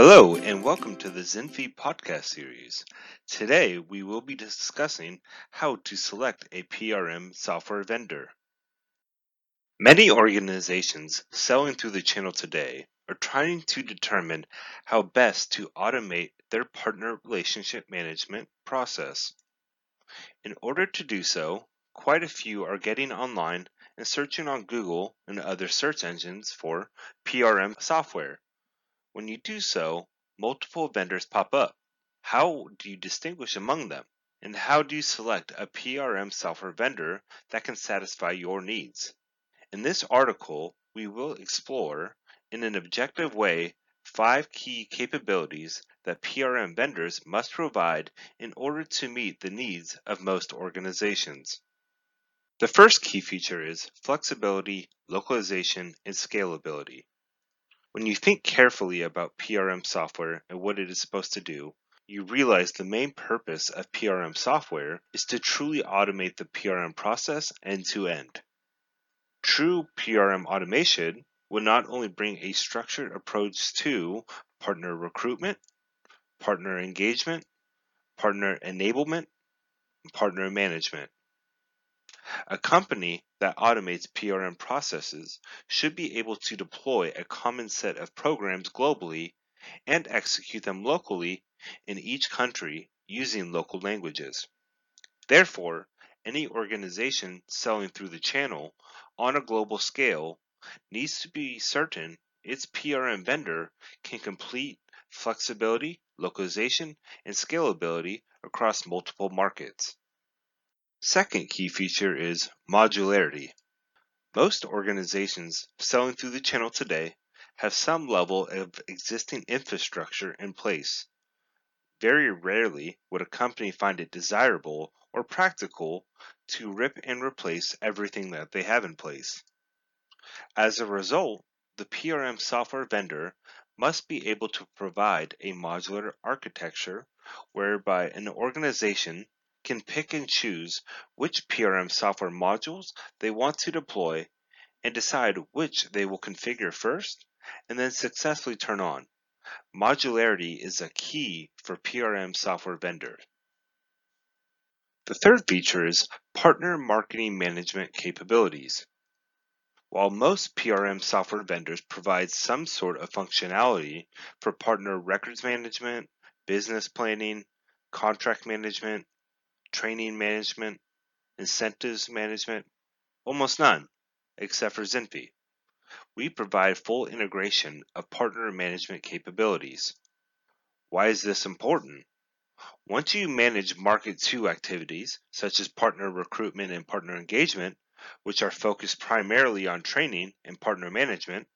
Hello, and welcome to the ZINFI podcast series. Today, we will be discussing how to select a PRM software vendor. Many organizations selling through the channel today are trying to determine how best to automate their partner relationship management process. In order to do so, quite a few are getting online and searching on Google and other search engines for PRM software when you do so, multiple vendors pop up. How do you distinguish among them? And how do you select a PRM software vendor that can satisfy your needs? In this article, we will explore, in an objective way, five key capabilities that PRM vendors must provide in order to meet the needs of most organizations. The first key feature is flexibility, localization, and scalability. When you think carefully about PRM software and what it is supposed to do, you realize the main purpose of PRM software is to truly automate the PRM process end to end. True PRM automation will not only bring a structured approach to partner recruitment, partner engagement, partner enablement, and partner management. A company that automates PRM processes should be able to deploy a common set of programs globally and execute them locally in each country using local languages. Therefore, any organization selling through the channel on a global scale needs to be certain its PRM vendor can complete flexibility, localization, and scalability across multiple markets. Second key feature is modularity. Most organizations selling through the channel today have some level of existing infrastructure in place. Very rarely would a company find it desirable or practical to rip and replace everything that they have in place. As a result, the PRM software vendor must be able to provide a modular architecture whereby an organization can pick and choose which PRM software modules they want to deploy and decide which they will configure first and then successfully turn on. Modularity is a key for PRM software vendors. The third feature is partner marketing management capabilities. While most PRM software vendors provide some sort of functionality for partner records management, business planning, contract management, training management, incentives management, almost none, except for ZINFI. We provide full integration of partner management capabilities. Why is this important? Once you manage Market 2 activities, such as partner recruitment and partner engagement, which are focused primarily on training and partner management,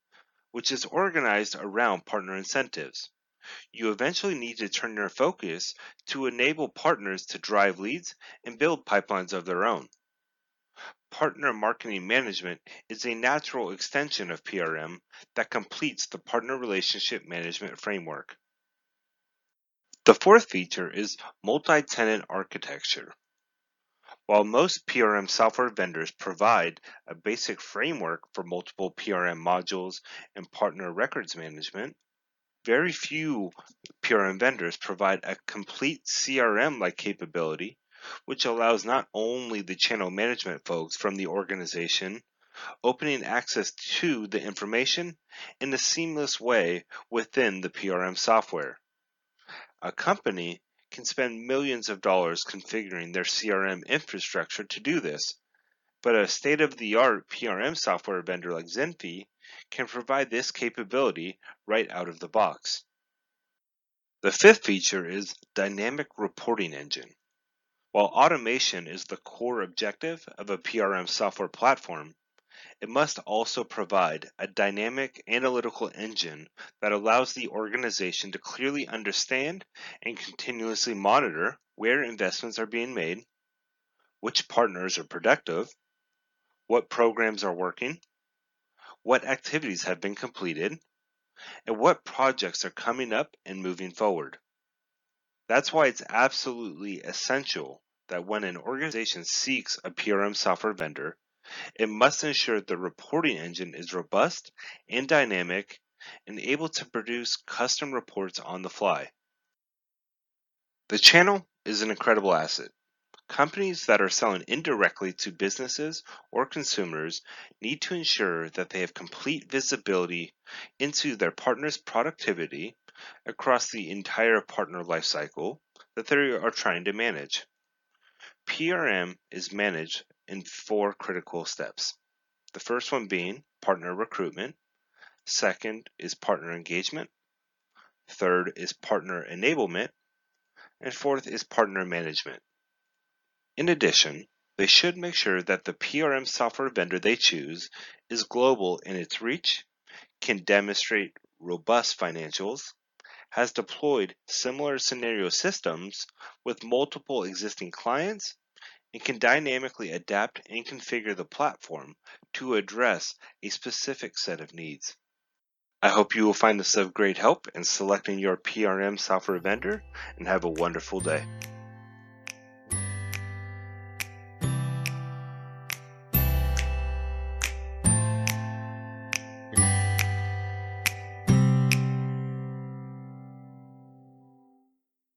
which is organized around partner incentives you eventually need to turn your focus to enable partners to drive leads and build pipelines of their own. Partner marketing management is a natural extension of PRM that completes the partner relationship management framework. The fourth feature is multi-tenant architecture. While most PRM software vendors provide a basic framework for multiple PRM modules and partner records management, very few PRM vendors provide a complete CRM-like capability, which allows not only the channel management folks from the organization opening access to the information in a seamless way within the PRM software. A company can spend millions of dollars configuring their CRM infrastructure to do this, but a state-of-the-art PRM software vendor like ZINFI can provide this capability right out of the box. The fifth feature is Dynamic Reporting Engine. While automation is the core objective of a PRM software platform, it must also provide a dynamic analytical engine that allows the organization to clearly understand and continuously monitor where investments are being made, which partners are productive, what programs are working, what activities have been completed, and what projects are coming up and moving forward. That's why it's absolutely essential that when an organization seeks a PRM software vendor, it must ensure the reporting engine is robust and dynamic and able to produce custom reports on the fly. The channel is an incredible asset. Companies that are selling indirectly to businesses or consumers need to ensure that they have complete visibility into their partner's productivity across the entire partner lifecycle that they are trying to manage. PRM is managed in four critical steps. The first one being partner recruitment, second is partner engagement, third is partner enablement, and fourth is partner management. In addition, they should make sure that the PRM software vendor they choose is global in its reach, can demonstrate robust financials, has deployed similar scenario systems with multiple existing clients, and can dynamically adapt and configure the platform to address a specific set of needs. I hope you will find this of great help in selecting your PRM software vendor and have a wonderful day.